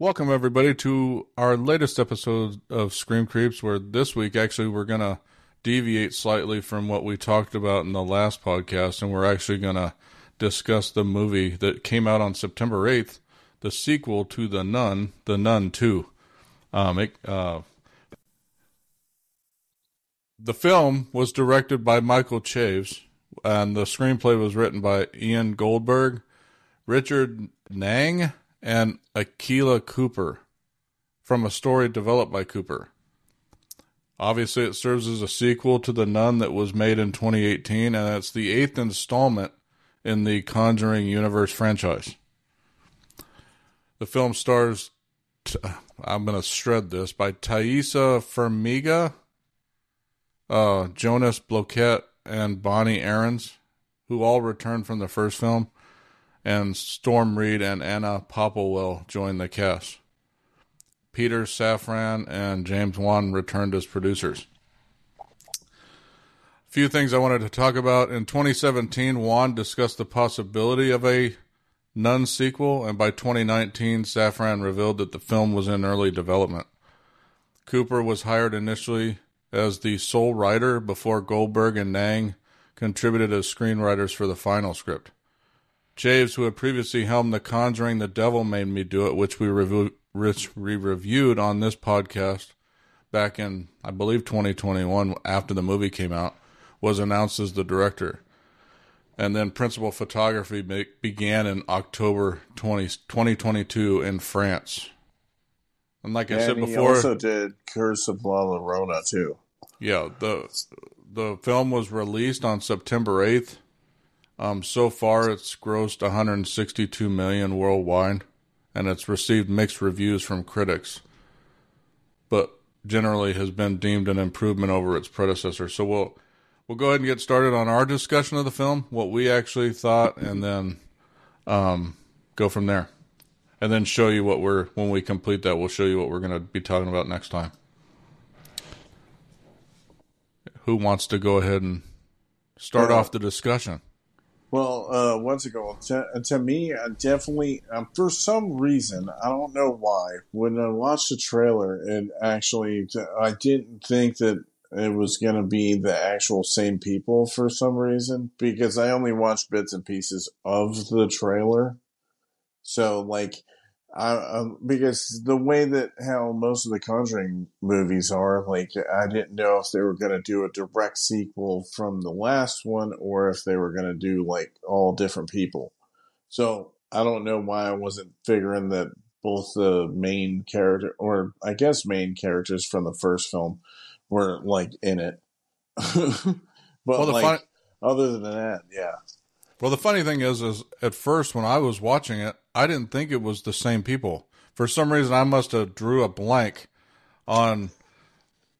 Welcome, everybody, to our latest episode of Scream Creeps, where this week, actually, we're going to deviate slightly from what we talked about in the last podcast, and we're actually going to discuss the movie that came out on September 8th, the sequel to The Nun, The Nun 2. Um, it, uh, the film was directed by Michael Chaves, and the screenplay was written by Ian Goldberg, Richard Naing, and Akela Cooper from a story developed by Cooper. Obviously, it serves as a sequel to The Nun that was made in 2018, and it's the eighth installment in the Conjuring Universe franchise. The film stars, t- I'm going to shred this, by Taissa Farmiga, uh, Jonas Bloquet, and Bonnie Aarons, who all returned from the first film and Storm Reid and Anna Popplewell joined the cast. Peter Safran and James Wan returned as producers. A few things I wanted to talk about. In 2017, Wan discussed the possibility of a Nun sequel, and by 2019, Safran revealed that the film was in early development. Cooper was hired initially as the sole writer before Goldberg and Naing contributed as screenwriters for the final script. Chaves, who had previously helmed The Conjuring, The Devil Made Me Do It, which we, review, which we reviewed on this podcast back in, I believe, 2021 after the movie came out, was announced as the director. And then principal photography began in October 20, 2022 in France. And like I and said he before, also did Curse of La Llorona too. Yeah, the the film was released on September 8th um, so far, it's grossed 162 million worldwide, and it's received mixed reviews from critics, but generally has been deemed an improvement over its predecessor. So we'll we'll go ahead and get started on our discussion of the film, what we actually thought, and then um, go from there, and then show you what we're when we complete that. We'll show you what we're going to be talking about next time. Who wants to go ahead and start off the discussion? Well, uh, once ago, to, to me, I definitely, um, for some reason, I don't know why, when I watched the trailer, it actually, I didn't think that it was going to be the actual same people for some reason, because I only watched bits and pieces of the trailer. So, like, I, um, because the way that how most of the Conjuring movies are, like I didn't know if they were going to do a direct sequel from the last one or if they were going to do like all different people. So I don't know why I wasn't figuring that both the main character, or I guess main characters from the first film, were like in it. but well, like, fun- other than that, yeah. Well, the funny thing is, is at first when I was watching it, I didn't think it was the same people. For some reason, I must have drew a blank on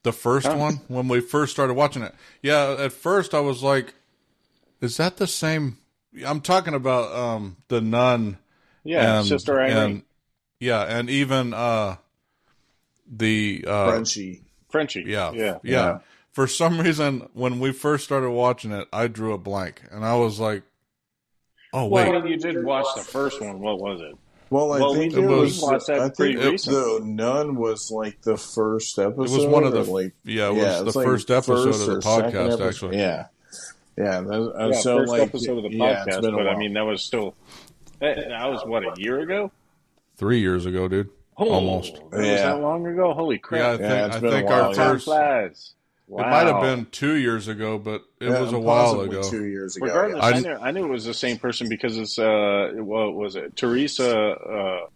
the first one when we first started watching it. Yeah, at first I was like, "Is that the same?" I'm talking about um, the nun. Yeah, and, Sister Irene. And, yeah, and even uh, the uh, Frenchie. Frenchie. Yeah, yeah, yeah, yeah. For some reason, when we first started watching it, I drew a blank, and I was like, Oh wait, well, you did watch the first one. What was it? Well, I well, think we, it was. watched that I think recently. the Nun was like the first episode. It was one of the like yeah, it was yeah, the first like episode first of the podcast. Actually, yeah, yeah. That, uh, yeah, so first like, episode of the yeah, podcast. but I mean, that was still that, was what a year ago. Three years ago, dude. Oh, Almost. It was that long ago. Holy crap! Yeah, I think, I think our first. Flies. Wow. It might have been two years ago, but it yeah, was a while ago. Two years ago. Regardless, I, I, knew, I, knew, it was the same person because it's uh, what was it? Teresa uh,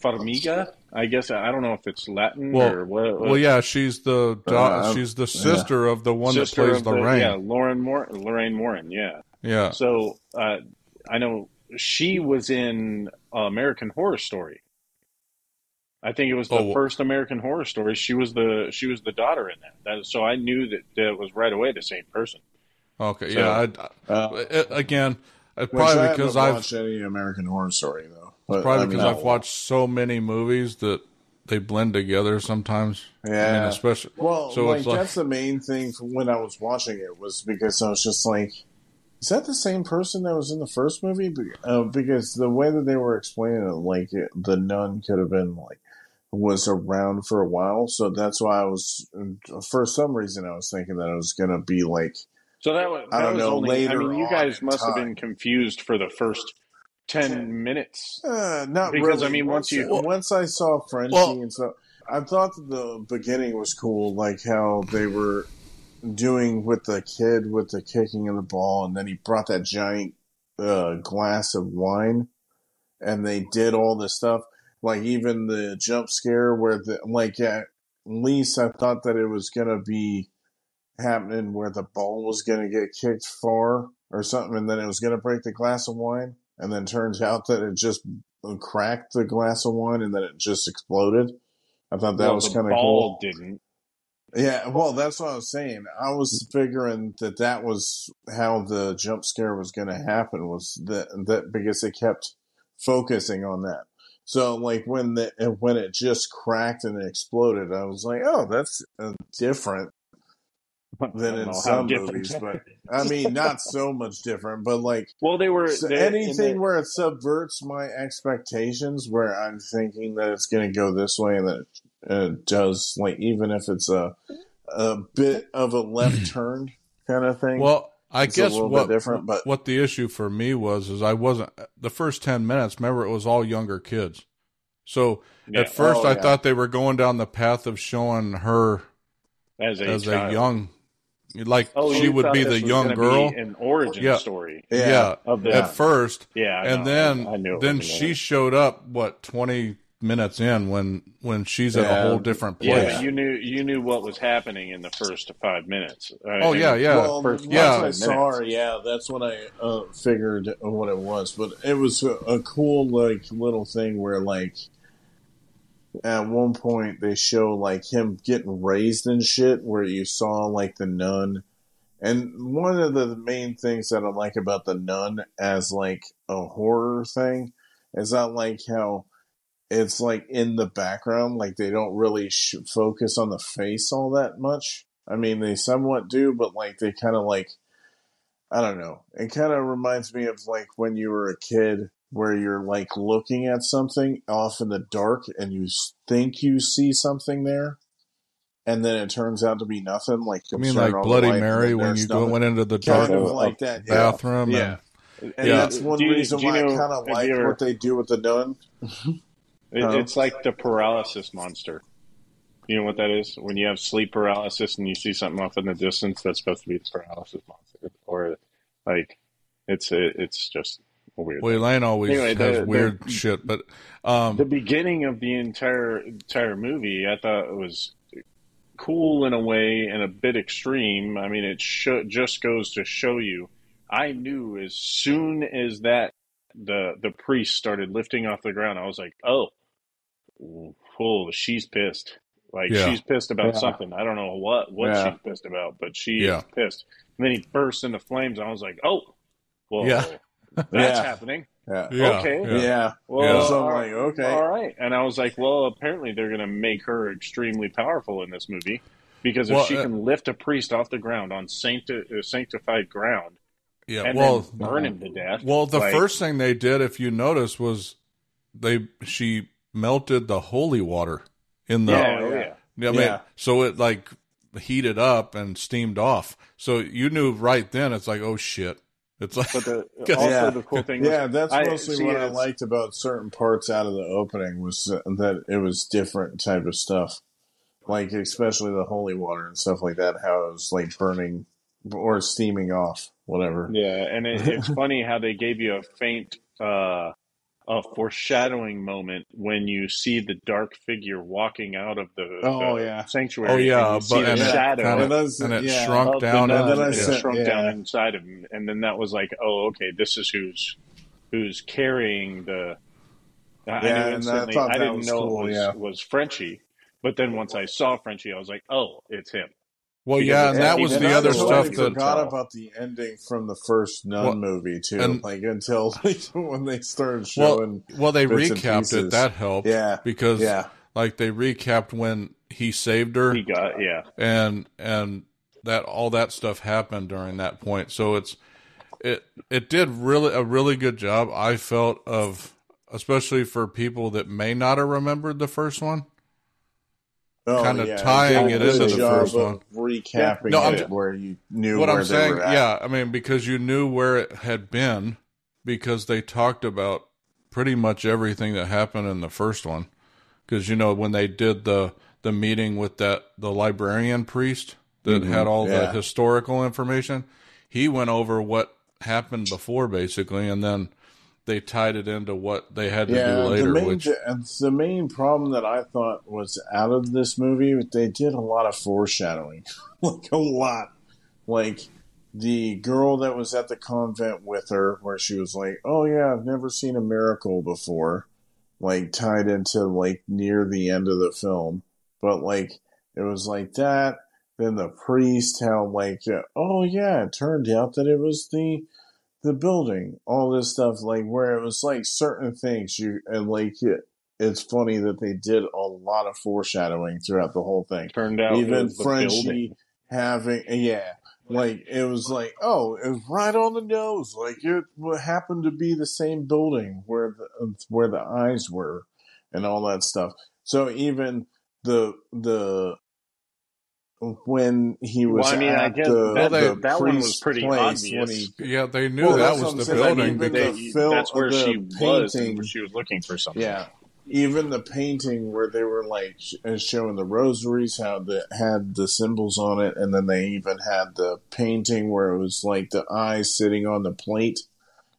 Farmiga. I guess I don't know if it's Latin well, or what, what. Well, yeah, she's the uh, she's the sister yeah. of the one sister that plays Lorraine. The, yeah, Lauren Moore, Lorraine Warren. Yeah, yeah. So uh, I know she was in American Horror Story. I think it was the oh, first American Horror Story. She was the she was the daughter in that. that so I knew that, that it was right away the same person. Okay, so, yeah. I, uh, it, again, probably because I've watched any American Horror Story though. But, probably I mean, because I've watched so many movies that they blend together sometimes. Yeah, I mean, especially well. So like, it's like, that's the main thing when I was watching it was because I was just like, Is that the same person that was in the first movie? Uh, because the way that they were explaining it, like it, the nun could have been like was around for a while, so that's why I was for some reason I was thinking that it was going to be like. So that was, that I don't was know. Only, later, I mean, you guys must time. have been confused for the first ten minutes. Uh, not because really. I mean, once, once you once I saw Frenchie well, and so I thought that the beginning was cool, like how they were doing with the kid with the kicking of the ball, and then he brought that giant uh, glass of wine, and they did all this stuff. Like even the jump scare where the like at least I thought that it was gonna be happening where the ball was gonna get kicked far or something, and then it was gonna break the glass of wine, and then turns out that it just cracked the glass of wine, and then it just exploded. I thought that well, was kind of cool. Didn't yeah, well, that's what I was saying. I was figuring that that was how the jump scare was going to happen was that that because they kept focusing on that. So, like when the when it just cracked and it exploded, I was like, "Oh, that's uh, different than in some movies." But I mean, not so much different. But like, well, they were so anything where it subverts my expectations, where I'm thinking that it's going to go this way and that it does like even if it's a a bit of a left turn kind of thing. Well, I guess what different, but what the issue for me was is I wasn't the first ten minutes. Remember, it was all younger kids. So yeah. at first, oh, I yeah. thought they were going down the path of showing her as a, as a young, like oh, she would be the young girl. an origin yeah. story. Yeah, yeah. at first. Yeah, and then I, I then she showed up. What twenty minutes in when when she's yeah. at a whole different place. Yeah, you knew you knew what was happening in the first five minutes. Right? Oh yeah, yeah, well, first yeah. I saw her, yeah, that's when I uh, figured what it was. But it was a, a cool like little thing where like at one point they show like him getting raised and shit, where you saw like the nun. And one of the main things that I like about the nun as like a horror thing is that like how it's like in the background, like they don't really sh- focus on the face all that much. I mean, they somewhat do, but like they kind of like, I don't know. It kind of reminds me of like when you were a kid where you're like looking at something off in the dark and you think you see something there. And then it turns out to be nothing. Like you mean like Bloody Mary when you go, went into the dark kind of like that, bathroom. Yeah, and, and yeah. that's one reason why I kind of like what they do with the nun. It, oh. It's like the paralysis monster. You know what that is? When you have sleep paralysis and you see something off in the distance, that's supposed to be the paralysis monster. Or like, it's it's just weird. Well, Elaine always anyway, has the, weird the, shit, but um, the beginning of the entire entire movie, I thought it was cool in a way and a bit extreme. I mean, it sh- just goes to show you. I knew as soon as that the the priest started lifting off the ground, I was like, oh oh, she's pissed. Like yeah. she's pissed about yeah. something. I don't know what what yeah. she's pissed about, but she is pissed. And then he bursts into flames. And I was like, oh, well, yeah. that's happening. Yeah. Okay. Yeah. Well, so I'm like, okay. All right. And I was like, well, apparently they're going to make her extremely powerful in this movie because if well, she uh, can lift a priest off the ground on sancti- uh, sanctified ground, yeah, and well, burn him to death. Well, the like, first thing they did, if you notice, was they she melted the holy water in the. Yeah, oh, yeah. I mean, yeah. so it like heated up and steamed off. So you knew right then. It's like, oh shit. It's like, but the, also yeah. the cool thing. yeah, that's mostly I, what I liked about certain parts out of the opening was that it was different type of stuff, like especially the holy water and stuff like that. How it was like burning or steaming off, whatever. Yeah, and it, it's funny how they gave you a faint uh, a foreshadowing moment when you see the dark figure walking out of the, oh, the yeah. sanctuary. Oh yeah, and but and shadow, kind of, and it yeah, shrunk down, and then it yeah. shrunk down inside of him, and then that was like, oh, okay, this is who's who's carrying the. I yeah, knew instantly. I, I didn't know cool, it was, was Frenchie, but then once I saw Frenchie, I was like, oh, it's him. Well, yeah, and that was the other stuff that forgot uh, about the ending from the first Nun well, movie too. And, like until like, when they started showing. Well, well they recapped it. That helped. Yeah, because yeah. like they recapped when he saved her. He got yeah, and and that all that stuff happened during that point. So it's it it did really a really good job. I felt of especially for people that may not have remembered the first one. Oh, kind of yeah, tying it into the first one. recapping No, it where you knew what where I'm they saying, were at. yeah, I mean because you knew where it had been because they talked about pretty much everything that happened in the first one. Because you know when they did the the meeting with that the librarian priest that had all the Mm-hmm. historical information, he went over what happened before basically, and then they tied it into what they had to Yeah, do the main which the main problem that I thought was out of this movie, they did a lot of foreshadowing, like a lot, like the girl that was at the convent with her, where she was like, "Oh yeah, I've never seen a miracle before," like tied into like near the end of the film, but like it was like that. Then the priest, how like, oh yeah, it turned out that it was the the building, all this stuff, like where it was like certain things you and like it, it's funny that they did a lot of foreshadowing throughout the whole thing. Turned out Even Frenchie building. having, uh, yeah, like it was like, oh, it was right on the nose, like it happened to be the same building where the where the eyes were, and all that stuff. So even the the when he was Well, I mean, at I guess the, that- the that one was pretty place obvious. when he yeah, they knew Well, that was the saying, building. even because- They- film- that's where the she was, painting- and she was looking for something. Yeah. Even the painting where they were like uh, showing the rosaries, how that had the symbols on it, and then they even had the painting where it was like the eyes sitting on the plate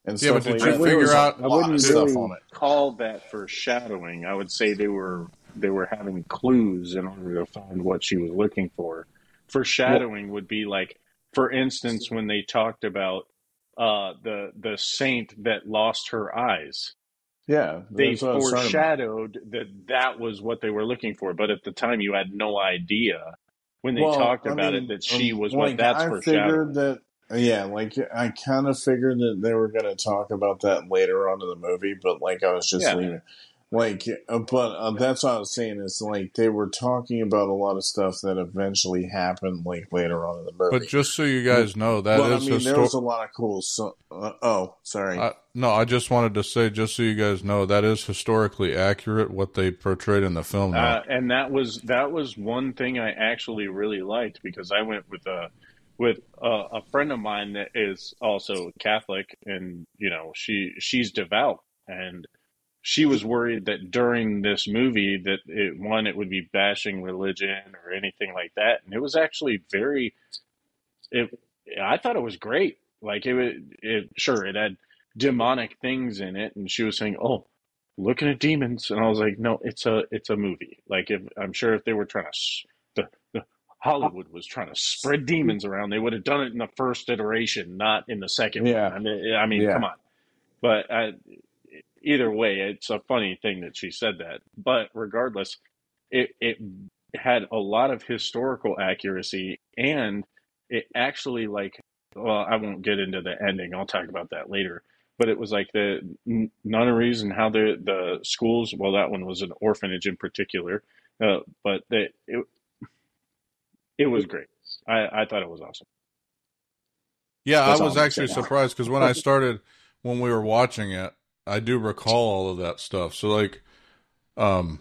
and Yeah, stuff but did like you that. Figure was a out- I lot wouldn't of stuff really on it. call that foreshadowing. I would say they were they were having clues in order to find what she was looking for. Foreshadowing would be like, for instance, when they talked about uh, the the saint that lost her eyes. Yeah, They that's what I was talking about. foreshadowed that that was what they were looking for, but at the time you had no idea when they Well, talked I about mean, it that she um, was like, what that's I foreshadowing. figured that. Yeah, like I kind of figured that they were going to talk about that later on in the movie, but like I was just Yeah. leaving. Like, uh, but uh, that's what I was saying is like they were talking about a lot of stuff that eventually happened like later on in the movie. But just so you guys know, that is well, I mean, there was a lot of cool. So, uh, oh, sorry. I, no, I just wanted to say, just so you guys know, that is historically accurate what they portrayed in the film. Uh, and that was that was one thing I actually really liked because I went with a with a, a friend of mine that is also Catholic, and you know she she's devout, and she was worried that during this movie that it, one it would be bashing religion or anything like that, and it was actually very. It I thought it was great. Like it, was- it sure it had demonic things in it, and she was saying, "Oh, looking at demons," and I was like, "No, it's a it's a movie. Like if I'm sure if they were trying to the, the Hollywood was trying to spread demons around, they would have done it in the first iteration, not in the second Yeah. one. I mean, I mean, Yeah. come on. But I, either way, it's a funny thing that she said that. But regardless, it it had a lot of historical accuracy, and it actually like well, I won't get into the ending. I'll talk about that later. But it was like the nunneries and how the the schools. Well, that one was an orphanage in particular, uh, but the, it it was great. I, I thought it was awesome. Yeah, That's I was actually surprised because when I started, when we were watching it, I do recall all of that stuff. So, like, um,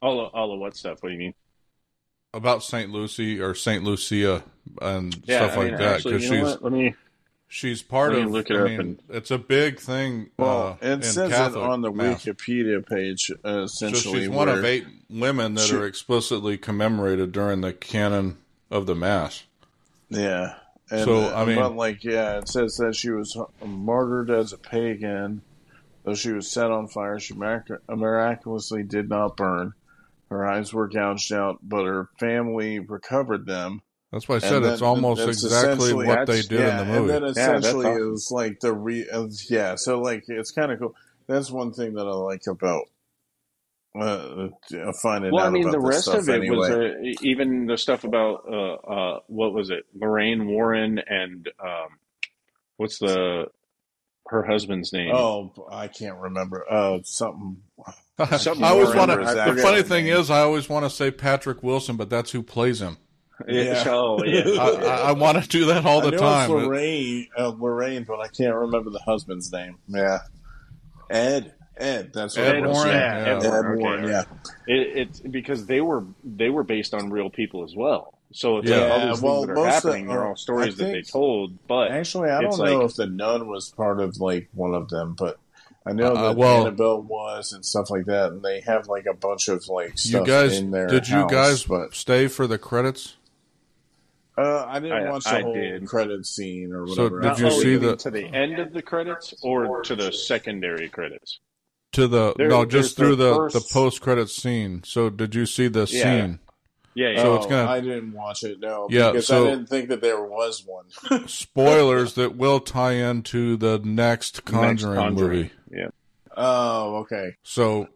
All of, all of what stuff? What do you mean? about Saint Lucy or Saint Lucia and Yeah, stuff I like that because you know she's what? Let me. she's part of. look it I up mean, and- it's a big thing. well, uh, it in says Catholic it on the mass. Wikipedia page. Uh, So essentially, she's one of eight women that She- are explicitly commemorated during the canon of the mass. Yeah. And, So, uh, I mean- but like, yeah, it says that she was martyred as a pagan. Though she was set on fire, she miraculously did not burn. Her eyes were gouged out, but her family recovered them. That's why I And said then- it's almost exactly what they that's- did yeah, in the movie. and then Yeah, that's essentially it was like the re. uh, yeah, so like it's kind of cool. That's one thing that I like about uh, finding Well, out I mean, about the rest stuff of it anyway. was uh, even the stuff about uh, uh, what was it, Lorraine Warren and um, what's the her husband's name? oh, I can't remember. Uh, something. Something I always want to. The actor funny name. thing is, I always want to say Patrick Wilson, but that's who plays him. Yeah. Oh, yeah. I, I, I want to do that all the I know time. It's Lorraine, uh, Lorraine, but I can't remember the husband's name. Yeah, Ed. Ed. That's what Ed it. Warren, Yeah, yeah. Ed Ed Warren, Warren. okay. Yeah. It, it's because they were they were based on real people as well. So it's Yeah. like all Yeah, these well, things that are most of- They're uh, all stories I that they told, but Actually, I don't know if the nun was part of like one of them, but I know Uh, that well- Annabelle was and stuff like that, and they have like a bunch of like You stuff guys, in their did you guys But stay for the credits? uh, I didn't I- watch the I whole did. credit scene or So did you see the- to the end of the credits or to the secondary credits? To the There- no, just through the the the post credit scene. So did you see the Yeah. scene? Yeah, yeah. So oh, it's gonna- I didn't watch it. No, Yeah, because so- I didn't think that there was one. Spoilers that will tie into the next Conjuring, Next Conjuring. movie. Yeah. oh, okay. So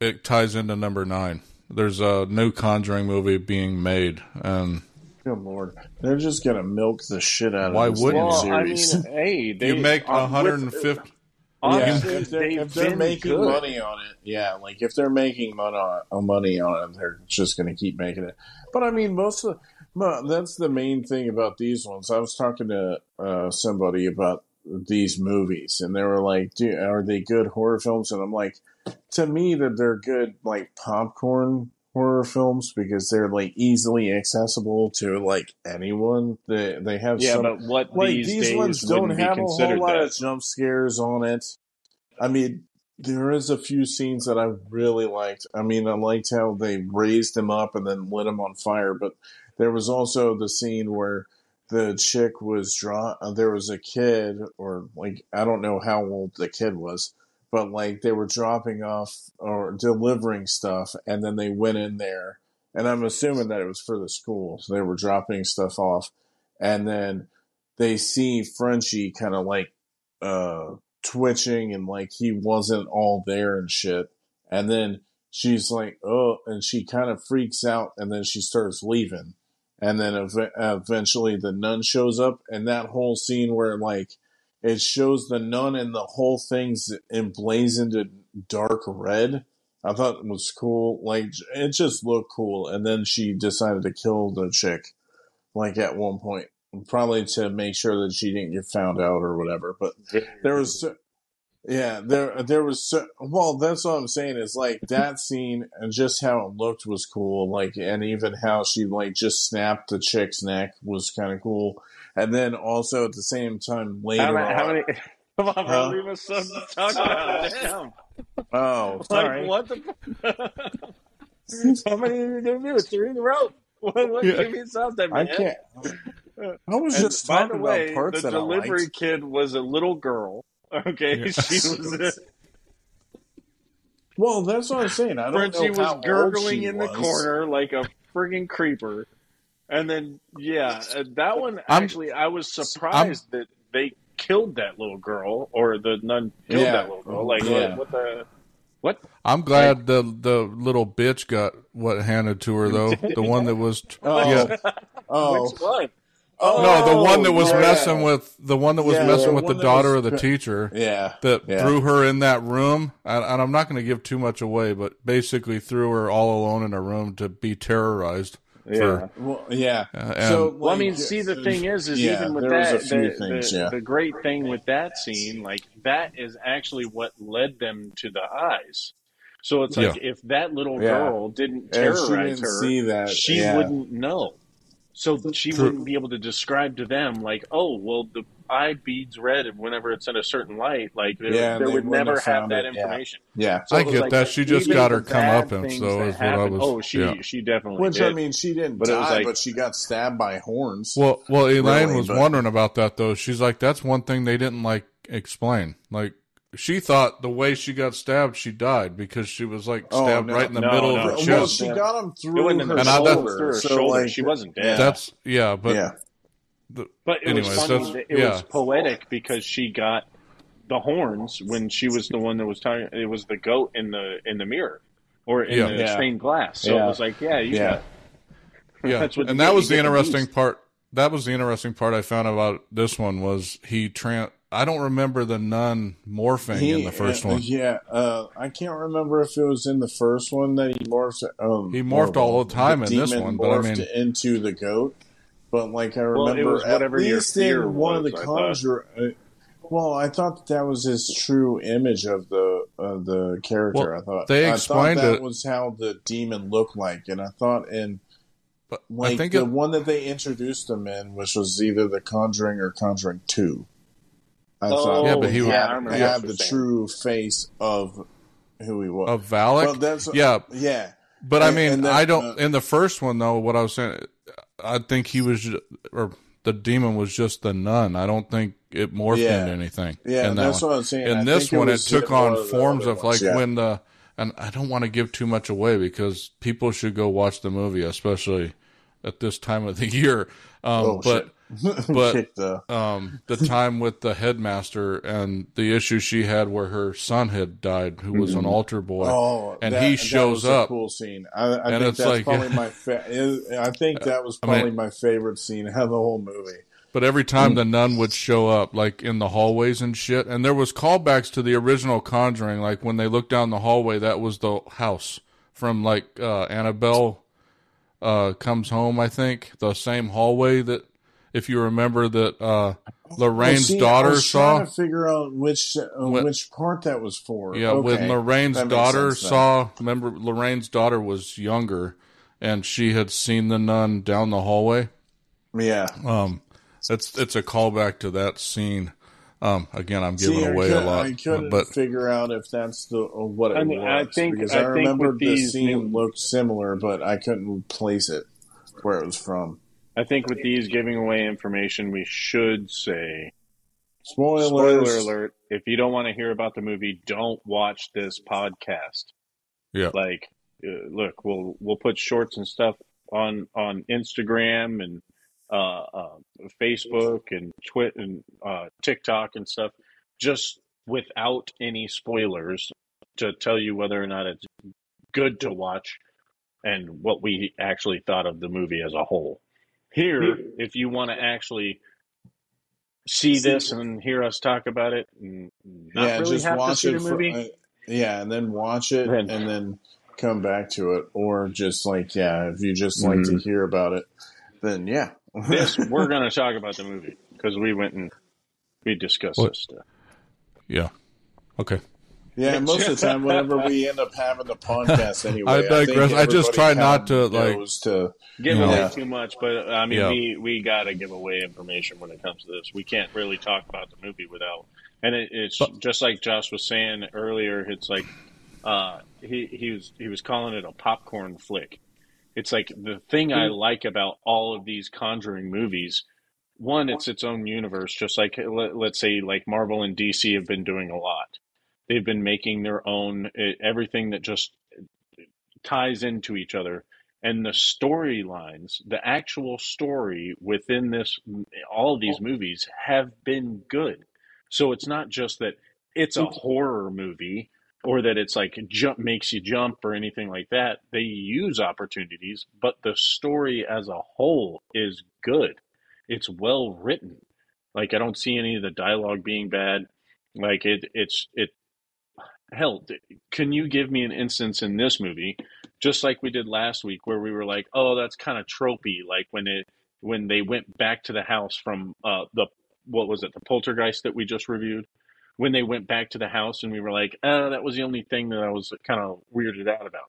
it ties into number nine. There's a new Conjuring movie being made, and Good lord, they're just gonna milk the shit out of Why this wouldn't damn you? Well, I mean, series. hey, they you make uh, 150. Honestly, yeah, if they're, if they're making good. money on it, yeah, like if they're making money on, uh, money on it, they're just going to keep making it. But I mean, most of well, that's the main thing about these ones. I was talking to uh, somebody about these movies, and they were like, "Dude, are they good horror films?" And I'm like, to me, that they're good like popcorn horror films because they're like easily accessible to like anyone. They they have Yeah, some but what like these, these ones don't have a whole lot that. of jump scares on it. I mean, there is a few scenes that I really liked. I mean, I liked how they raised him up and then lit him on fire, but there was also the scene where the chick was draw. Uh, there was a kid, or like I don't know how old the kid was, but like they were dropping off or delivering stuff, and then they went in there, and I'm assuming that it was for the school, so they were dropping stuff off, and then they see Frenchie kind of like uh twitching and like he wasn't all there and shit. And then she's like, oh, and she kind of freaks out and then she starts leaving. And then ev- eventually the nun shows up and that whole scene where like it shows the nun and the whole thing's emblazoned in dark red. I thought it was cool. Like it just looked cool. And then she decided to kill the chick, like at one point, probably to make sure that she didn't get found out or whatever. But there was, yeah, there there was. Well, that's what I'm saying is like that scene and just how it looked was cool. Like, and even how she like just snapped the chick's neck was kind of cool. And then also at the same time later How, many- how many? Come on, bro. Huh? Leave us something to talk about. Damn. oh, Like, sorry. what the? how many are you gonna do? Three in a row. What? what Yeah. Give me something, I can't. I was And just by talking the way, about parts the that I delivery liked. kid was a little girl. Okay, Yeah. she was. Well, that's what I'm saying. I don't Frenchie know was how old gurgling she in the corner like a friggin' creeper. And then, yeah, uh, that one I'm- actually, I was surprised that they killed that little girl, or the nun killed Yeah. that little girl. Like, Yeah. what, what the? What? I'm glad the the little bitch got what handed to her though. The one that was Oh, yeah. oh, Which one? oh, no, the one that was yeah. messing with the one that was Yeah, messing the with the daughter was- of the teacher Yeah, that yeah. threw her in that room. And, and I'm not going to give too much away, but basically threw her all alone in a room to be terrorized. Yeah. Well, yeah. Uh, and- so, Well, I like, mean, see, the thing is, is yeah, even with that, was a few the, things, the, yeah. the great thing with that scene, like that is actually what led them to the eyes. So it's like if that little Yeah. girl didn't And she terrorize didn't her, see that. she yeah. wouldn't know. So she True. wouldn't be able to describe to them like, oh, well, the eye beads red, and whenever it's in a certain light, like there, Yeah, there they would never have have that it, information. Yeah. So I get like, that. She just got her bad comeuppance, things though, that is what I was- Oh, she yeah. she definitely Which did. I mean, she didn't But it was die, like- but she got stabbed by horns. Well, well, Elaine Really, was but- wondering about that though. She's like, that's one thing they didn't like explain. Like, she thought the way she got stabbed, she died because she was like Oh, stabbed no. right in the No, middle no. of her chest. well, chest. she got him through her And I- shoulder, shoulder. through her so, shoulder. like, she wasn't dead. That's yeah, but yeah. The, But it Anyways, was funny. that It yeah. was poetic because she got the horns when she was the one that was talking. It was the goat in the in the mirror or in Yeah. the Yeah. stained glass. So Yeah. it was like, yeah, you Yeah. got. yeah, That's what and that was the get the interesting beast. part. That was the interesting part I found about this one was he tran I don't remember the nun morphing He- in the first uh, one. Yeah, uh, I can't remember if it was in the first one that he morphed. Um, He morphed all the time in this one, but I mean- into the goat. But like I remember, was whatever at your least in one of the I conjure. Uh, well, I thought that, that was his true image of the of the character. Well, I thought they I explained thought that it- was how the demon looked like, and I thought in But like I think the it, one that they introduced him in, which was either the Conjuring or Conjuring Two. I Oh, thought Yeah, but he had, was- I had the saying. true face of who he was. of Valak. Well, that's yeah, yeah. but I and- mean, and then, I don't. uh, in the first one, though, what I was saying, I think he was, or the demon was just the nun. I don't think it morphed Yeah. into anything. Yeah, in that that's one. what I'm saying. In I this one, it was took on of forms of like yeah. when the, and I don't want to give too much away because people should go watch the movie, especially at this time of the year. Um, Oh, but shit. but- the um, the time with the headmaster and the issue she had where her son had died, who was an altar boy. Mm-hmm. oh, and that- he that shows up. Cool scene. I, I And think that's like- probably my. Fa- I think that was I mean- probably my favorite scene of the whole movie. But every time the nun would show up, like in the hallways and shit, and there was callbacks to the original Conjuring, like when they looked down the hallway, that was the house from like uh, Annabelle uh, comes home. I think the same hallway that, if you remember, that uh, Lorraine's Well, see, I daughter was saw. trying to figure out which uh, When- which part that was for. Yeah, okay. when Lorraine's That daughter sense saw, remember Lorraine's daughter was younger, and she had seen the nun down the hallway. Yeah. Um, it's it's a callback to that scene. Um, again, I'm giving See, away a couldn't- lot, I couldn't but figure out if that's the what it I mean, I think- because I I, remember the these scene new- looked similar, but I couldn't place it where it was from. I think with these giving away information, we should say Spoilers. spoiler alert. If you don't want to hear about the movie, don't watch this podcast. Yeah. Like, uh, look, we'll we'll put shorts and stuff on on Instagram and uh, uh, Facebook and Twit and uh, TikTok and stuff, just without any spoilers to tell you whether or not it's good to watch and what we actually thought of the movie as a whole. Here, if you want to actually see this and hear us talk about it, and not yeah, really just have to watch see it. the for- movie. uh, yeah, and then watch it, Then- and then come back to it, or just like yeah, if you just like to hear about it, then yeah. this we're going to talk about the movie because we went and we discussed What? this stuff. yeah, okay. Yeah, most of the time, whenever we end up having the podcast anyway, I digress. I just try not to, like- to. Give away Yeah. too much, but I mean, Yeah. we we got to give away information when it comes to this. We can't really talk about the movie without, and it, it's But- just like Josh was saying earlier. It's like uh, he he was he was calling it a popcorn flick. It's like the thing I like about all of these Conjuring movies. One, it's its own universe, just like let, let's say like Marvel and DC have been doing a lot. They've been making their own everything that just ties into each other and the storylines, the actual story within this, all of these movies have been good. So it's not just that it's a horror movie or that it's like jump makes you jump or anything like that. They use opportunities, but the story as a whole is good. It's well written. Like I don't see any of the dialogue being bad. Like it, it's it. Hell, can you give me an instance in this movie just like we did last week where we were like oh that's kind of tropey like when it when they went back to the house from uh the what was it the poltergeist that we just reviewed? When they went back to the house and we were like uh that was the only thing that i was kind of weirded out about.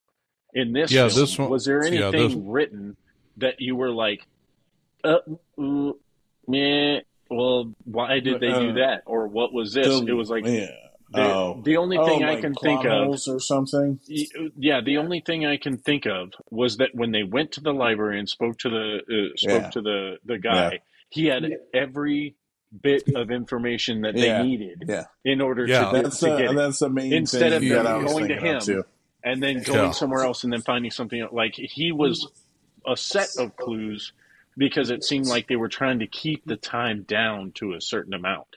In this Yeah, film, this one- was there yeah, anything this- written that you were like uh mm, meh, well why did they do Uh, that? Or what was this? the- it was like yeah. The, oh. the only Oh, thing i can think of or something. Yeah, the only thing I can think of was that when they went to the library and spoke to the uh, spoke Yeah. to the the guy, Yeah. he had every bit of information that they Yeah. needed Yeah. in order Yeah. to, That's to the get it, that's the main Instead thing of that I going to him. too. and then going Yeah. somewhere else and then finding something else. like he was a set of clues because it seemed like they were trying to keep the time down to a certain amount.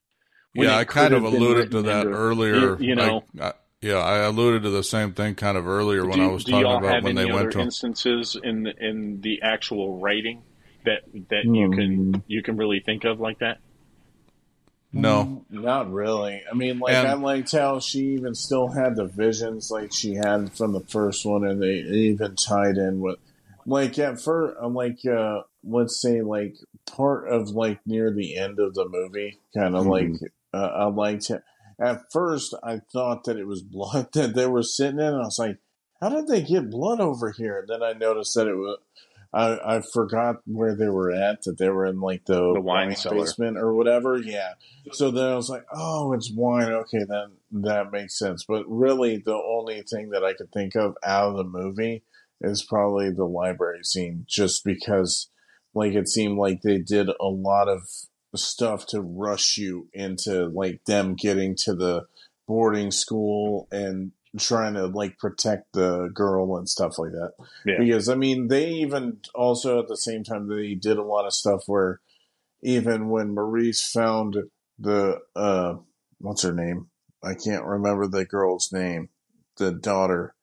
When yeah, I kind of alluded to that into- earlier. you- you know. Like, I, yeah, I alluded to the same thing kind of earlier when do, I was talking about have when any they other went to. instances in the, in the actual writing that that you Hmm. can you can really think of like that? No, mm, not really. I mean, like and, I liked how she even still had the visions like she had from the first one, and they even tied in with like at first, I'm like, uh, let's say like part of like near the end of the movie, kind of mm-hmm. like uh, I liked it. At first, I thought that it was blood that they were sitting in. I was like, how did they get blood over here? And then I noticed that it was. I, I forgot where they were at. That they were in like the, the wine, wine basement or whatever. Yeah. So then I was like, oh, it's wine. Okay, then that makes sense. But really, the only thing that I could think of out of the movie is probably the library scene, just because like it seemed like they did a lot of stuff to rush you into like them getting to the boarding school and trying to like protect the girl and stuff like that. Yeah. Because I mean, they even also at the same time they did a lot of stuff where even when Maurice found the uh what's her name? I can't remember the girl's name. The daughter.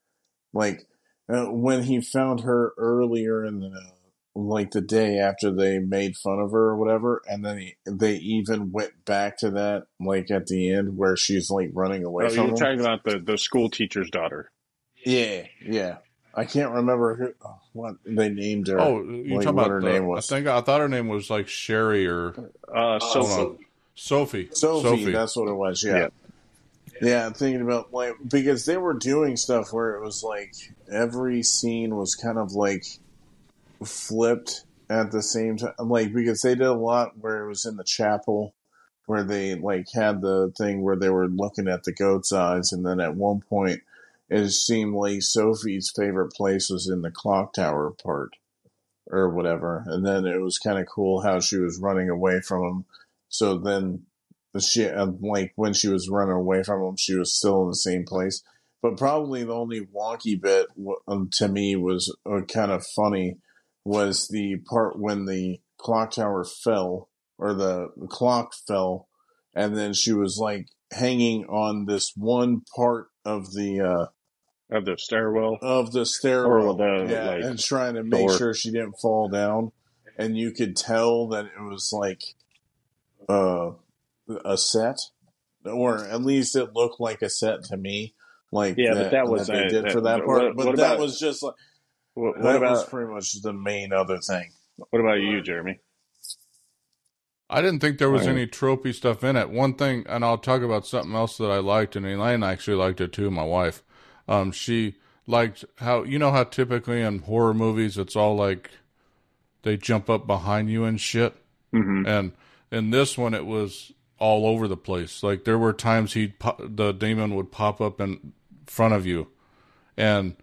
Like uh, when he found her earlier in the like the day after they made fun of her or whatever, and then he, they even went back to that like at the end where she's like running away oh, from you're him. talking about the the school teacher's daughter. Yeah, yeah. I can't remember who what they named her. Oh, you like, talking about her the, name was? I think I thought her name was like Sherry or uh, Sophie. Sophie. Sophie. Sophie. That's what it was. Yeah. yeah. Yeah, I'm thinking about like because they were doing stuff where it was like every scene was kind of like flipped at the same time. Like because they did a lot where it was in the chapel where they like had the thing where they were looking at the goat's eyes, and then at one point it seemed like Sophie's favorite place was in the clock tower part or whatever, and then it was kind of cool how she was running away from him. So then she like when she was running away from him, she was still in the same place. But probably the only wonky bit um, to me was uh, kind of funny was the part when the clock tower fell or the, the clock fell, and then she was like hanging on this one part of the uh, of the stairwell of the stairwell, the, yeah, like, and trying to make door. sure she didn't fall down. And you could tell that it was like uh a set, or at least it looked like a set to me. Like yeah, that, but that was that they did that, for that part. What, but what that about, was just like what, what that about, was pretty much the main other thing. What about you, Jeremy? I didn't think there was right. any tropey stuff in it. One thing, and I'll talk about something else that I liked, and Elaine actually liked it too. My wife, um, she liked how you know how typically in horror movies it's all like they jump up behind you and shit, mm-hmm. and in this one it was all over the place. Like there were times he'd the demon would pop up in front of you, and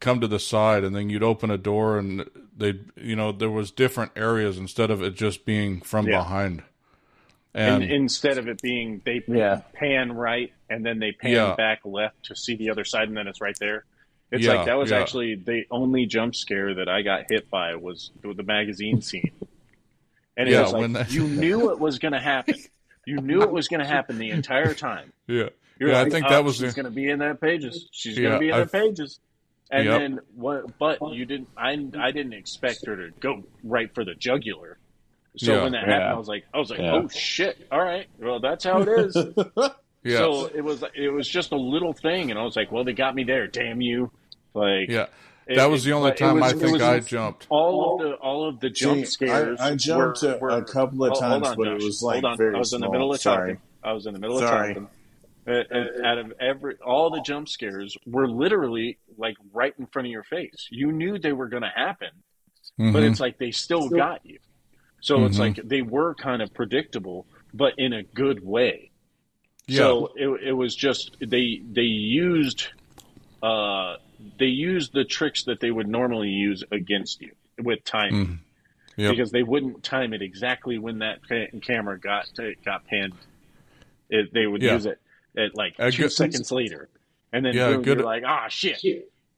come to the side, and then you'd open a door, and they'd you know there was different areas instead of it just being from yeah. behind. And, and, instead of it being they yeah. pan right and then they pan yeah. back left to see the other side and then it's right there. It's like that was actually the only jump scare that I got hit by was the magazine scene. And it was like that... you knew it was going to happen. You knew it was going to happen the entire time. Yeah. You're yeah, like, I think oh, that was she's going to be in that pages. She's yeah, going to be in I've, that pages. And yep. then what? But you didn't. I I didn't expect her to go right for the jugular. So yeah, when that happened, I was like, I was like, oh shit! All right, well that's how it is. yeah. So it was it was just a little thing, and I was like, well, they got me there. Damn you! Like yeah. That was the only time was, I think I jumped. All of the all of the jump scares. I, I jumped were, were, a couple of times, on, but Josh, it was like very I was in the middle of Sorry. talking. I was in the middle of Sorry. talking. Uh, out of every all the jump scares were literally like right in front of your face. You knew they were going to happen, mm-hmm. but it's like they still got you. So mm-hmm. it's like they were kind of predictable, but in a good way. Yeah. So it, it was just they they used uh, they used the tricks that they would normally use against you with timing. Mm. Yep. Because they wouldn't time it exactly when that camera got got panned. It, they would yeah. use it at like a two good, seconds later, and then yeah, boom, good, you're like, ah, shit.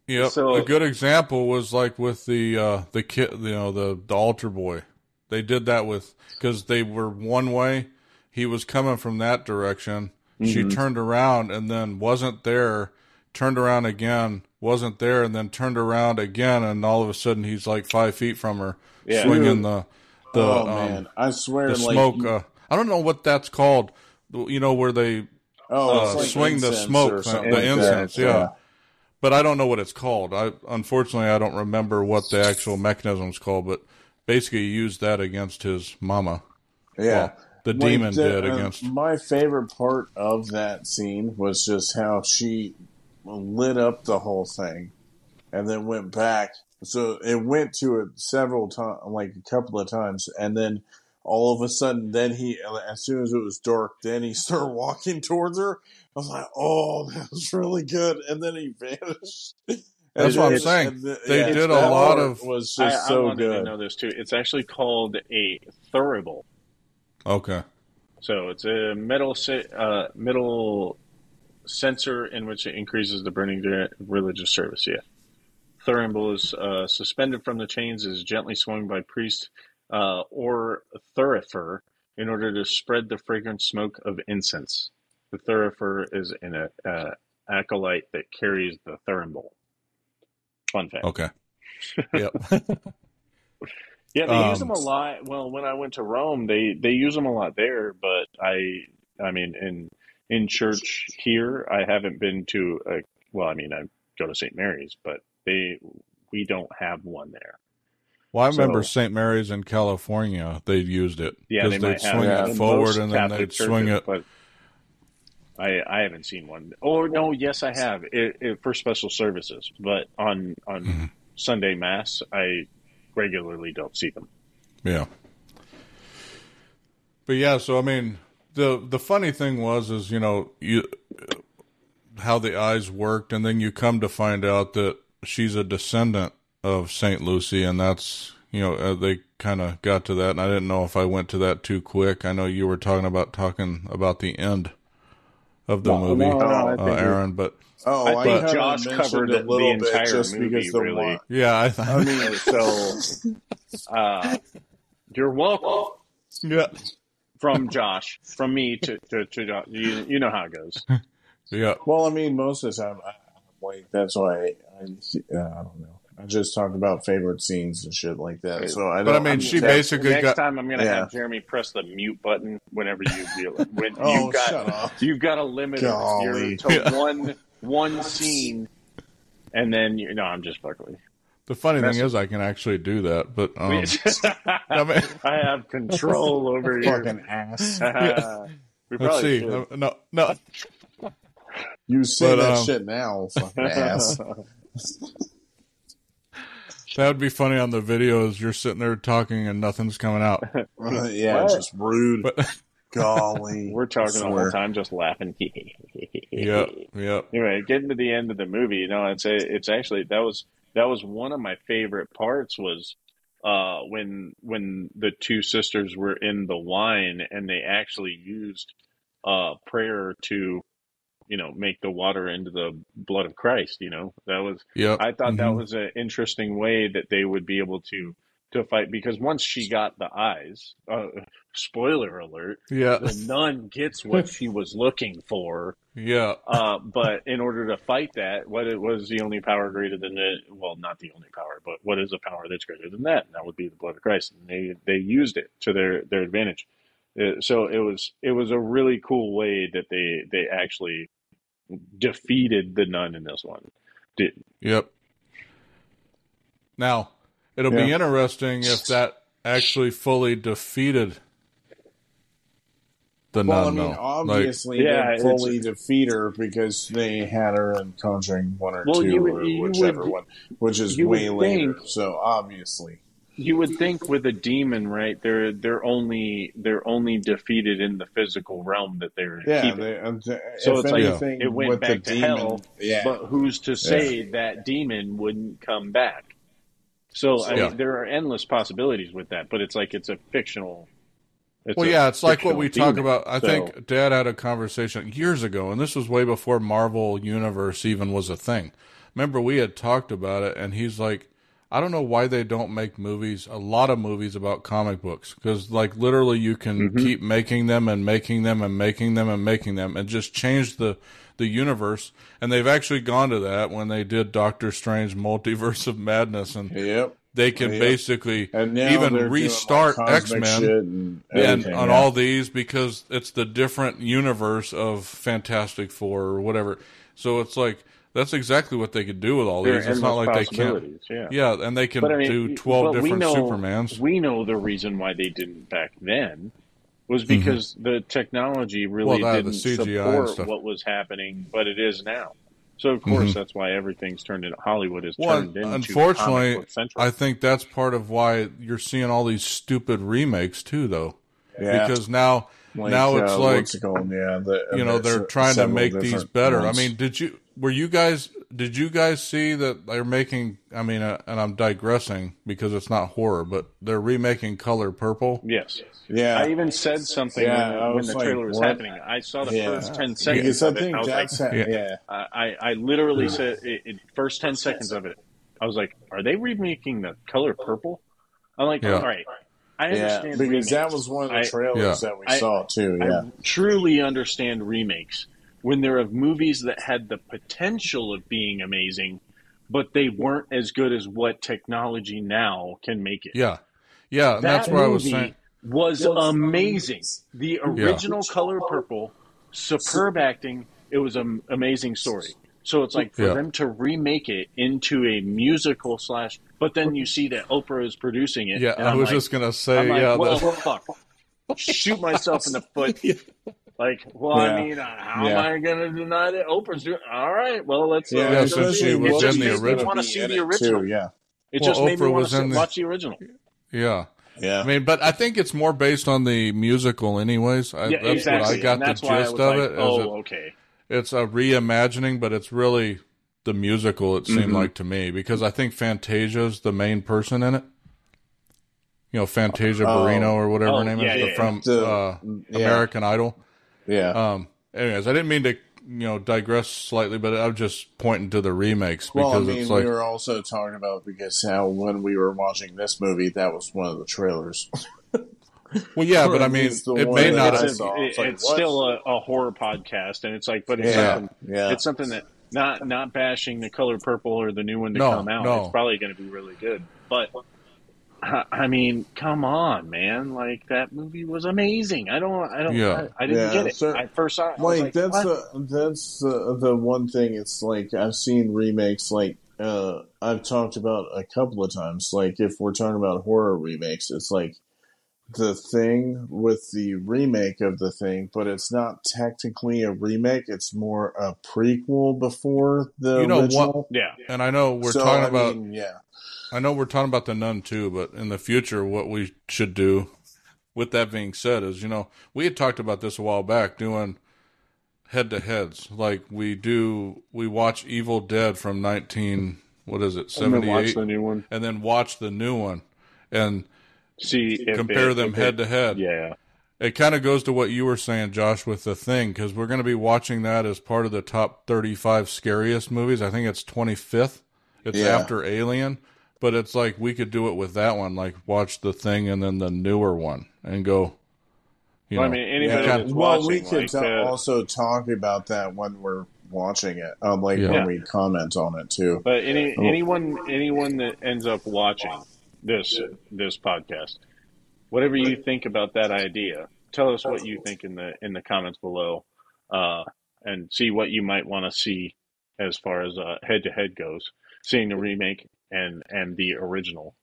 Yeah, so, a good example was like with the uh, the kid, you know, the the altar boy. They did that with because they were one way. He was coming from that direction. Mm-hmm. She turned around and then wasn't there. Turned around again, wasn't there, and then turned around again, and all of a sudden he's like five feet from her, yeah. swinging the the oh um, man, I swear, the like, smoke. Uh, I don't know what that's called. You know where they Oh, uh, like swing the smoke, the incense, that, yeah. But I don't know what it's called. I unfortunately I don't remember what the actual mechanism's called, but basically he used that against his mama. yeah. Well, the demon the- did uh, against. My favorite part of that scene was just how she lit up the whole thing, and then went back. So it went to it several times, like a couple of times, and then all of a sudden, then he, as soon as it was dark, then he started walking towards her. I was like, "Oh, that was really good," and then he vanished. That's And what I'm saying. the- They yeah, did a lot of- was just I so wanted to good. know this too. It's actually called a thurible. Okay. So it's a metal uh, metal censer in which it increases the burning during religious service. Yeah, thurible is uh, suspended from the chains, is gently swung by priest uh, or thurifer in order to spread the fragrant smoke of incense. The thurifer is an uh, acolyte that carries the thurible. Fun fact. Okay. yep. Yeah, they use Um, them a lot. Well, when I went to Rome, they they use them a lot there. But I, I mean, in in church here, I haven't been to. A, well, I mean, I go to St. Mary's, but they we don't have one there. Well, I remember So- St. Mary's in California. They used it Yeah, they because might they'd have swing it forward and then Catholic they'd swing it. But I I haven't seen one. Or no, yes, I have it, it, for special services. But on on Mhm. Sunday Mass, I regularly don't see them. Yeah. But yeah, so I mean, the the funny thing was is you know you how the eyes worked, and then you come to find out that she's a descendant of Saint Lucy, and that's you know uh, they kind of got to that, and I didn't know if I went to that too quick. I know you were talking about talking about the end of the No, movie, no, no, uh, think Aaron, but Oh, I think kinda Josh covered a it the little bit entire just movie, because the really. one- yeah, I, th- I mean, so uh, you're welcome yeah, from Josh, from me to to, to Josh. You, you know how it goes. yeah. Well, I mean, most of the time, I, I'm like that's why I, I, I don't know. I just talked about favorite scenes and shit like that. So I. But I mean, I'm she just- basically Next got time, I'm gonna Yeah. have Jeremy press the mute button whenever you feel it. When Oh, you've got shut up! you've got a limit of Golly. your, to one one scene, and then you know I'm just fucking. the funny That's- thing is I can actually do that, but um. I mean, I have control over your Fucking ass! we let's see, should. No, no, You say But, that um, shit now, fucking ass. That would be funny on the videos. You're sitting there talking and nothing's coming out. Yeah, What? just rude. But Golly, We're talking all the whole time, just laughing. yep, yep. Anyway, getting to the end of the movie, you know, it's a, it's actually that was that was one of my favorite parts was uh, when when the two sisters were in the wine and they actually used uh, prayer to you know make the water into the blood of Christ. You know, that was Yep. I thought that Mhm. was an interesting way that they would be able to to fight because once she got the eyes, uh, spoiler alert, Yeah, the nun gets what she was looking for. yeah, Uh, but in order to fight that, what it was the only power greater than it? Well, not the only power, but what is a power that's greater than that? And that would be the blood of Christ. And they they used it to their their advantage. Uh, so it was it was a really cool way that they they actually defeated the nun in this one. Did, yep. Now, it'll be interesting if that actually fully defeated the Well, I nun. mean, though. Like, obviously Yeah, they it's- fully defeat her because they had her in Conjuring one or Well, two you would- or you whichever would- one, which is you way later. think- So obviously, you would think with a demon, right? They're they're only they're only defeated in the physical realm that they're yeah. keeping. They, um, So if it's like anything, it went with back the to demon, hell, yeah, But who's to say that demon wouldn't come back? So I Yeah. mean, there are endless possibilities with that, but it's like it's a fictional. It's well, a yeah, it's like what fictional we talk about. I So- think Dad had a conversation years ago, and this was way before Marvel Universe even was a thing. Remember, we had talked about it, and he's like, I don't know why they don't make movies, a lot of movies about comic books, because like literally you can Mm-hmm. keep making them and making them and making them and making them, and just change the the universe. And they've actually gone to that when they did Doctor Strange Multiverse of Madness, and yep. they can Yeah. basically And even restart like, X-Men and, and on yeah. all these because it's the different universe of Fantastic Four or whatever. So it's like that's exactly what they could do with all There these. It's not like they can't. Yeah. Yeah, and they can But I mean, do twelve but we different know, Supermans. We know the reason why they didn't back then was because the technology really Mm-hmm. Well, that, didn't CGI support what was happening, but it is now. So of course that's why everything's turned into Hollywood is Mm-hmm. Well, turned into unfortunately, comic central. I think that's part of why you're seeing all these stupid remakes too, though. Yeah. Because now, Like, now it's uh, like what's it called? Yeah, the, you know they're trying to make these better. ones. I mean, did you were you guys did you guys see that they're making? I mean, uh, and I'm digressing because it's not horror, but they're remaking Color Purple. yes. yeah, I even said something Yeah, I when, when was the like, trailer was what? happening. I saw the Yeah. first ten seconds because I of it. think I was like, that's Yeah. yeah. I, I literally said it, it, first ten seconds of it. I was like, "Are they remaking the color purple?" I'm like, Yeah. "All right, I Yeah, understand." because that was one of the I- trailers Yeah. that we I- saw too. I Yeah, truly understand remakes when they're of movies that had the potential of being amazing, but they weren't as good as what technology now can make it. Yeah, yeah, that that's what I was saying. was amazing. The original Color Purple, superb acting. It was an amazing story. So it's like for Yeah. them to remake it into a musical slash, but then you see that Oprah is producing it. Yeah, I was like- just gonna say, I'm like, yeah, well, that- fuck. Shoot myself in the foot. Like, well, Yeah. I mean, uh, how Yeah. am I going to deny that Oprah's doing? All right, well, let's. uh, yeah, Yeah, since see. she It was just in the original. want to see the original. Too, yeah, It Well, just made me Oprah want was to in the- watch the original. yeah. yeah. I mean, but I think it's more based on the musical, anyways. I, Yeah, that's exactly. what I got that's the why I gist was of like, it. Is oh, it okay. it's a reimagining, but it's really the musical. It seemed Mhm. like to me because I think Fantasia's the main person in it. You know, Fantasia Oh. Barrino or whatever Oh, her name yeah, is yeah, the- from The- uh, yeah. American Idol. Yeah. Um, anyways, I didn't mean to you know digress slightly, but I'm just pointing to the remakes Well, I because mean, it's like we were also talking about because how when we were watching this movie, that was one of the trailers. well, yeah, but I mean, it may not. It's, saw. a- It's like, it's still a, a horror podcast, and it's like, but it's Yeah, something. yeah. It's something that not not bashing the color purple or the new one to No, come out. no. It's probably going to be really good, but. I I mean, come on, man! Like that movie was amazing. I don't, I don't, Yeah. I, I didn't Yeah, get it. so- I first saw it. I was like, like, that's what? the that's the the one thing. It's like I've seen remakes. Like uh, I've talked about a couple of times. Like if we're talking about horror remakes, it's like the thing with the remake of the thing, but it's not technically a remake. It's more a prequel before the You know what- original. yeah. and I know we're So, talking I about. mean, yeah, I know we're talking about the nun too, but in the future, what we should do, with that being said, is you know we had talked about this a while back, doing head to heads. Like we do, we watch Evil Dead from nineteen, what is it, And then watch the new one. and then watch the new one, and See, compare it- them head it- to head. Yeah, It kind of goes to what you were saying, Josh, with the thing, because we're going to be watching that as part of the top 35 scariest movies. I think it's 25th. It's Yeah. after Alien, but it's like we could do it with that one, like watch the thing and then the newer one and go. You Well, I mean, anybody yeah. that's Well, watching, we could like, ta- uh, also talk about that when we're watching it. Um, like Yeah. when we comment on it too. But any Oh. anyone anyone that ends up watching this this podcast, whatever you think about that idea, tell us what you think in the in the comments below, uh, and see what you might want to see as far as head to head goes. Seeing the remake and and the original.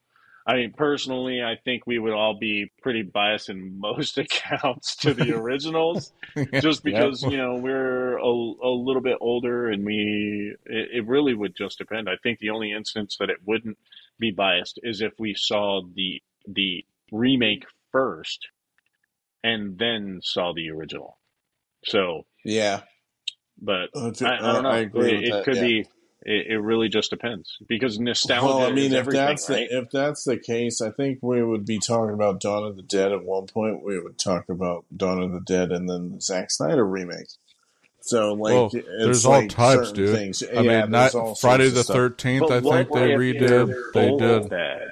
I mean, personally, I think we would all be pretty biased in most accounts to the originals just because you know we're a, a little bit older and we it, it really would just depend. I think the only instance that it wouldn't be biased is if we saw the the remake first and then saw the original. So Yeah, but Uh, i, I don't know I agree it, it that, could yeah. be it, it really just depends because nostalgia Well, I mean, is if that's right? the, if that's the case, I think we would be talking about Dawn of the Dead at one point. We would talk about Dawn of the Dead and then the Zack Snyder remake. So, like, Well, it's there's all like types, certain dude. Things. I yeah, mean, not all Friday the. Thirteenth. I think they redid. they're They both did. bad?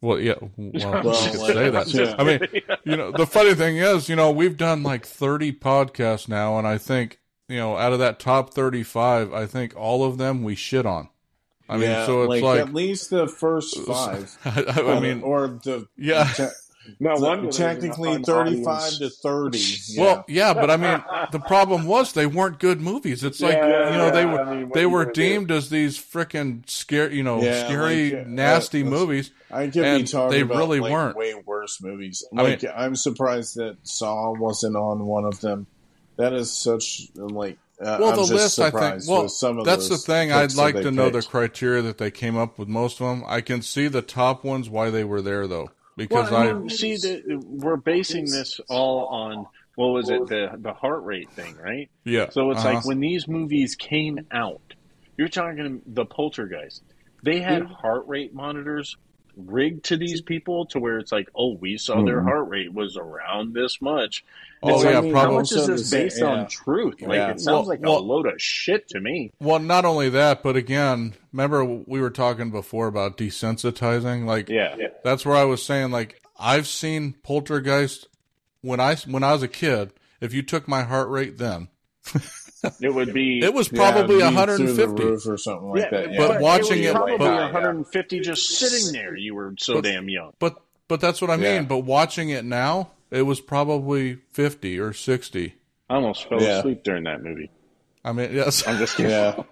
Well, yeah. Well, I'm you Well, could like- say that. yeah. I mean, you know, the funny thing is, you know, we've done like 30 podcasts now, and I think, you know, out of that top 35, I think all of them we shit on. I mean, so it's like, at least the first five. I, I mean, or the yeah. te- No the- wonder technically thirty-five audience. to thirty. Yeah. Well, yeah, but I mean, the problem was they weren't good movies. It's like Yeah, you know they were I mean, they were gonna do? deemed as these freaking scary, you know, Yeah, scary, like, nasty uh, movies. I could be and talking they about really like, weren't. way worse movies. I Like I'm surprised that Saw wasn't on one of them. That is such like. Uh, Well, I'm the just list, I think. surprised Well, some of that's the thing. I'd like they to know the criteria that they came up with most of them. I can see the top ones why they were there though, because I I mean, see that we're basing this all on what was it the the heart rate thing, right? yeah. So it's uh-huh. like when these movies came out, you're talking the Poltergeist. They had heart rate monitors rigged to these people to where it's like, oh, we saw their mm-hmm. heart rate was around this much. Oh, It's yeah, like, probably. How much is this based same- on yeah. truth? Like Yeah. it sounds Well- like well- a load of shit to me. Well, not only that, but again, remember we were talking before about desensitizing. Like, Yeah, that's where I was saying, like, I've seen Poltergeist when I when I was a kid. If you took my heart rate then, it would be. it was probably be through 150. the roof or something like that. Yeah. but watching it, it- was probably but- 150 just sitting there. You were so But- damn young. But but that's what I mean. Yeah. But watching it now, it was probably 50 or 60. I almost fell Yeah. asleep during that movie. I mean, yes, I'm just kidding. yeah.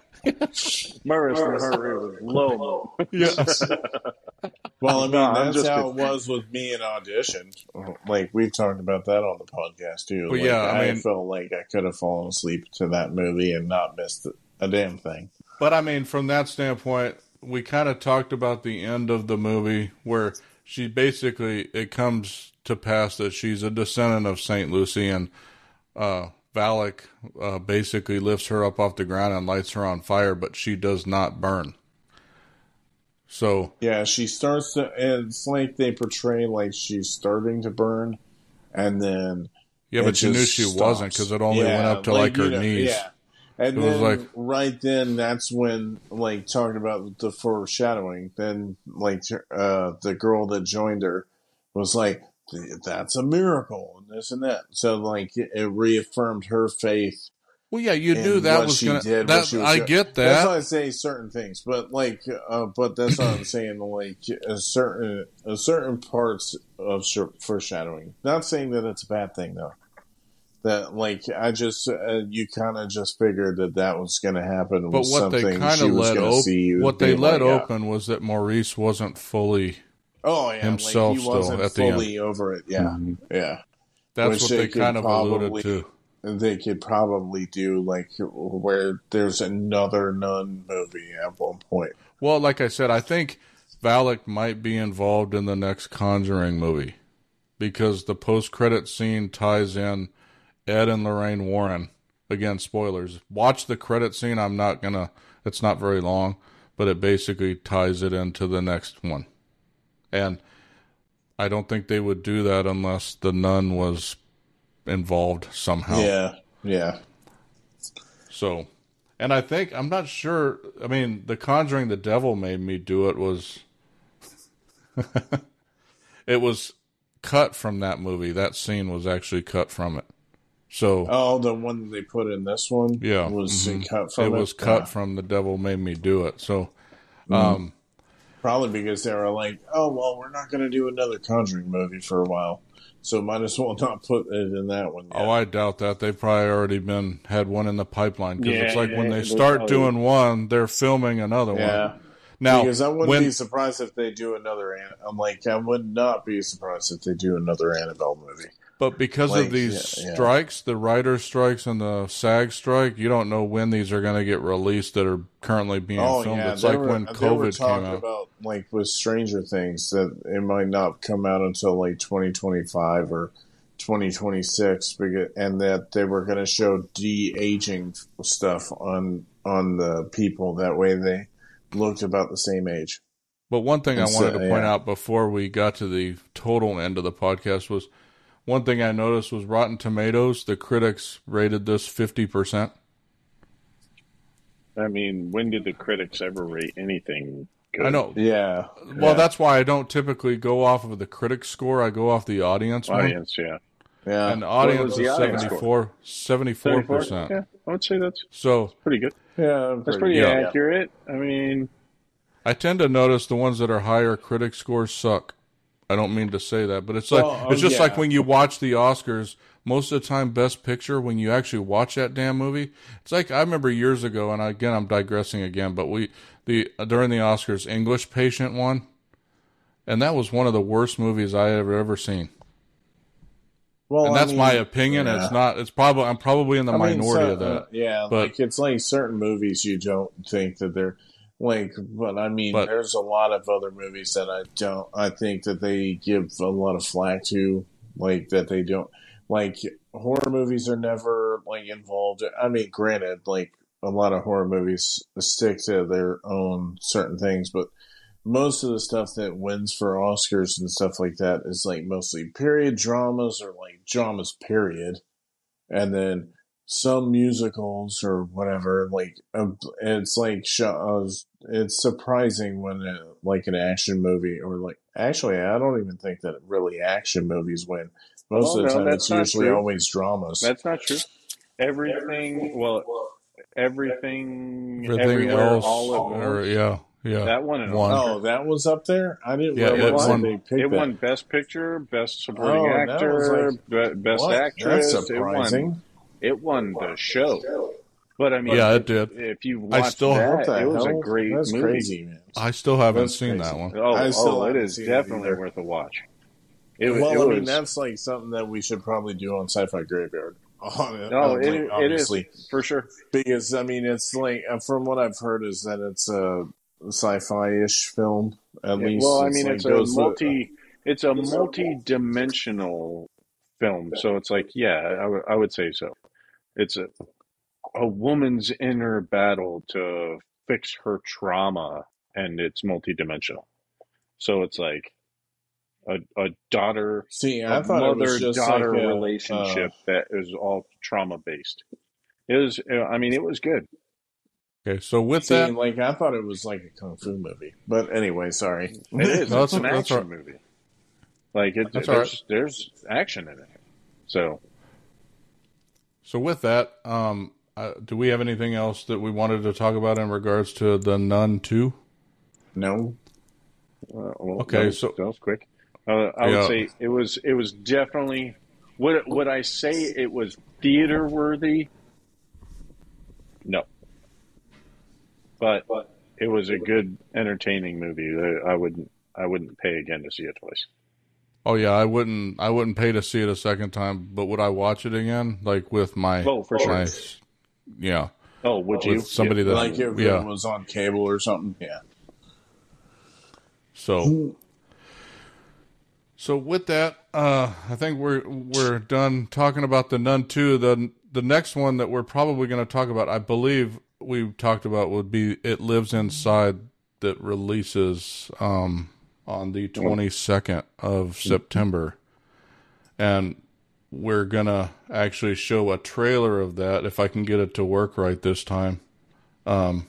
My resting heart rate was low. yes. Well, I mean, No, I'm that's just how it kidding. was with me in audition. Like we've talked about that on the podcast too. Well, Like, yeah, I I, mean- felt like I could have fallen asleep to that movie and not missed a damn thing. But I mean, from that standpoint, we kind of talked about the end of the movie where she basically it comes to pass that she's a descendant of Saint Lucy, and uh, Valak uh, basically lifts her up off the ground and lights her on fire, but she does not burn. So Yeah, she starts to. It's like they portray like she's starting to burn, and then yeah, but you knew she stops. wasn't because it only Yeah, went up to like, her you know, knees. Yeah. And It then like- right then, that's when like talking about the foreshadowing. Then like uh, the girl that joined her was like, "That's a miracle," and this and that. So like it reaffirmed her faith. Well, yeah, you knew that was she gonna. did, that, she was I doing. get That's that. why I say certain things, but like, uh, but that's what I'm saying. Like a certain, a certain parts of foreshadowing. Not saying that it's a bad thing though. That like I just uh, you kind of just figured that that was going to happen. But was what they something kind of let open, see, what they let open was that Maurice wasn't fully. Oh yeah, himself like, he still wasn't at the end. fully over it. Yeah, mm-hmm. yeah. That's Which what they they kind of alluded probably- to. They could probably do like where there's another nun movie at one point. Well, like I said, I think Valak might be involved in the next Conjuring movie because the post-credit scene ties in Ed and Lorraine Warren. Again, spoilers. Watch the credit scene. I'm not gonna. It's not very long, but it basically ties it into the next one. And I don't think they would do that unless the nun was involved somehow. Yeah, yeah. So, and I think I'm not sure. I mean, The Conjuring, the devil made me do it was. it was cut from that movie. That scene was actually cut from it. So Oh, the one they put in this one, Yeah, was mhm. cut from it it. was cut Yeah. from the devil made me do it. So, um, Probably because they were like, "Oh well, we're not going to do another Conjuring movie for a while, so might as well not put it in that one." Yet. oh, I doubt that they've probably already been had one in the pipeline because it's Yeah, like when yeah, they they start probably- doing one, they're filming another one. yeah. one. Now, because I wouldn't when be surprised if they do another. I'm like, I would not be surprised if they do another Annabelle movie. But because Like, of these yeah, yeah. strikes, the writer strikes and the SAG strike, you don't know when these are going to get released that are currently being oh filmed. yeah, it's they like were, when COVID talking came out. about like with Stranger Things that it might not come out until like 2025 or 2026, because, and that they were going to show de aging stuff on on the people. That way, they looked about the same age. But one thing I And so- wanted to point out before we got to the total end of the podcast was one thing I noticed was Rotten Tomatoes. The critics rated this fifty percent. I mean, when did the critics ever rate anything good? I know. Yeah. Well, yeah. that's why I don't typically go off of the critic score. I go off the audience. one. Audience, yeah. yeah. And audience was is the audience score? 74 percent. Yeah, I would say that's So pretty good. yeah, That's pretty Yeah. accurate. I mean, I tend to notice the ones that are higher critic scores suck. I don't mean to say that, but it's like Well, it's oh, just like when you watch the Oscars. Most of the time, Best Picture when you actually watch that damn movie, it's like I remember years ago, and again I'm digressing again, but we the during the Oscars English Patient won, and that was one of the worst movies I ever ever seen. Well, and I that's mean, my opinion. yeah. It's not. It's probably I'm probably in the I mean, minority so- of that. uh, yeah, but- like it's like certain movies you don't think that they're like, but I mean, But- there's a lot of other movies that I don't. I think that they give a lot of flack to, like that they don't like horror movies are never like involved. I mean, granted, like a lot of horror movies stick to their own certain things, but most of the stuff that wins for Oscars and stuff like that is like mostly period dramas or like dramas, period. And then some musicals or whatever, like, uh, it's like, sh- uh, it's surprising when uh like an action movie or like, actually, I don't even think that really action movies win. Most Oh, of the no, time, that's it's usually true. always dramas. That's not true. Everything, well, everything, Everything everywhere, else, all at or once. yeah, yeah, that one. and One. oh, that was up there? I didn't Yeah, realize it won- they picked It that. won Best Picture, Best Supporting Oh, Actor, like- Best What? Actress. That's It won. surprising. It won the show. But I mean, Yeah, it did. If you I watch still- that, What the it was hell? a great That's movie. crazy, man. I still haven't That's seen crazy. that one. Oh, I still oh it haven't is seen it definitely worth a watch. It, well, it I was, mean, that's like something that we should probably do on Sci-Fi Graveyard. On it, no, uh, it, like, it obviously, is for sure. because I mean, it's like uh, from what I've heard is that it's a sci-fi-ish film. At Yeah, least, well, I It's mean, like it's a goes with- multi, it's a multi-dimensional film. So it's like, yeah, I would- I would say so. It's a a woman's inner battle to fix her trauma, and it's multi-dimensional. So it's like a a daughter, See, I a thought it was just mother-daughter like a, relationship uh, that is all trauma based. It was, I mean, it was good. Okay, so with see, that, like I thought it was like a kung fu movie. But anyway, sorry. It is. No, it's an that's- that's action all movie. Like it, That's all there's, there's action in it. So so with that, um, uh, do we have anything else that we wanted to talk about in regards to the Nun Two? No, Uh, well, Okay, that was, so- that was quick. Uh, I Yeah. would say it was it was definitely would would I say it was theater worthy? No, but it was a good entertaining movie. I wouldn't I wouldn't pay again to see it twice. Oh yeah, I wouldn't. I wouldn't pay to see it a second time, but would I watch it again? Like with my, Oh, for sure. my yeah, Oh, would you? with somebody that like if yeah. it was on cable or something. Yeah. So, so with that, uh, I think we're we're done talking about the Nun Two. The the next one that we're probably going to talk about, I believe we talked about, would be It Lives Inside that releases um, on the twenty second of September, and we're gonna actually show a trailer of that if I can get it to work right this time. Um,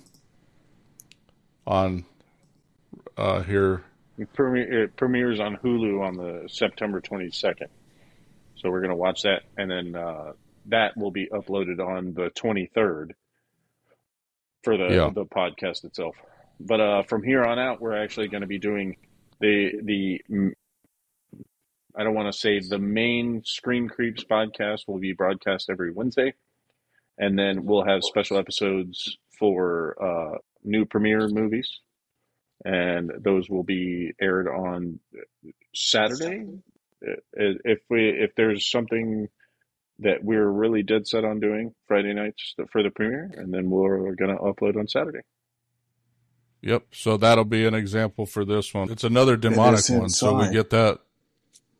on uh, here It, premiere, it premieres on Hulu on the September 22nd. So we're going to watch that, and then uh, that will be uploaded on the 23rd for the Yeah. the podcast itself. But uh, from here on out, we're actually going to be doing the the. I don't want to say the main Scream Creeps podcast will be broadcast every Wednesday, and then we'll have special episodes for uh, new premiere movies and those will be aired on Saturday. If we if there's something that we're really dead set on doing Friday nights for the premiere, and then we're gonna upload on Saturday. Yep. So that'll be an example for this one. It's another demonic is one. So we get that.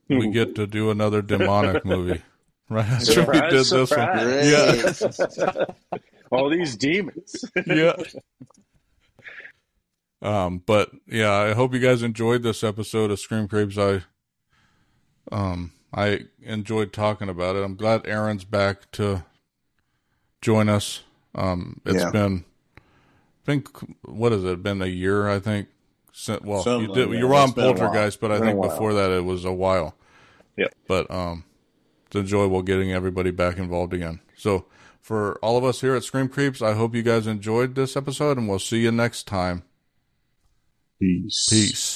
We get to do another demonic movie. Right. That's what we did this one. Yeah. All these demons. yeah. Um, but yeah, I hope you guys enjoyed this episode of Scream Creeps. I um I enjoyed talking about it. I'm glad Aaron's back to join us. Um it's Yeah. been been what has it been a year I think since well Something you did like you that. were on It's been a while. Poltergeist but I think before that it was a while. Yep. But um it's enjoyable getting everybody back involved again. So for all of us here at Scream Creeps, I hope you guys enjoyed this episode and we'll see you next time. Peace. Peace.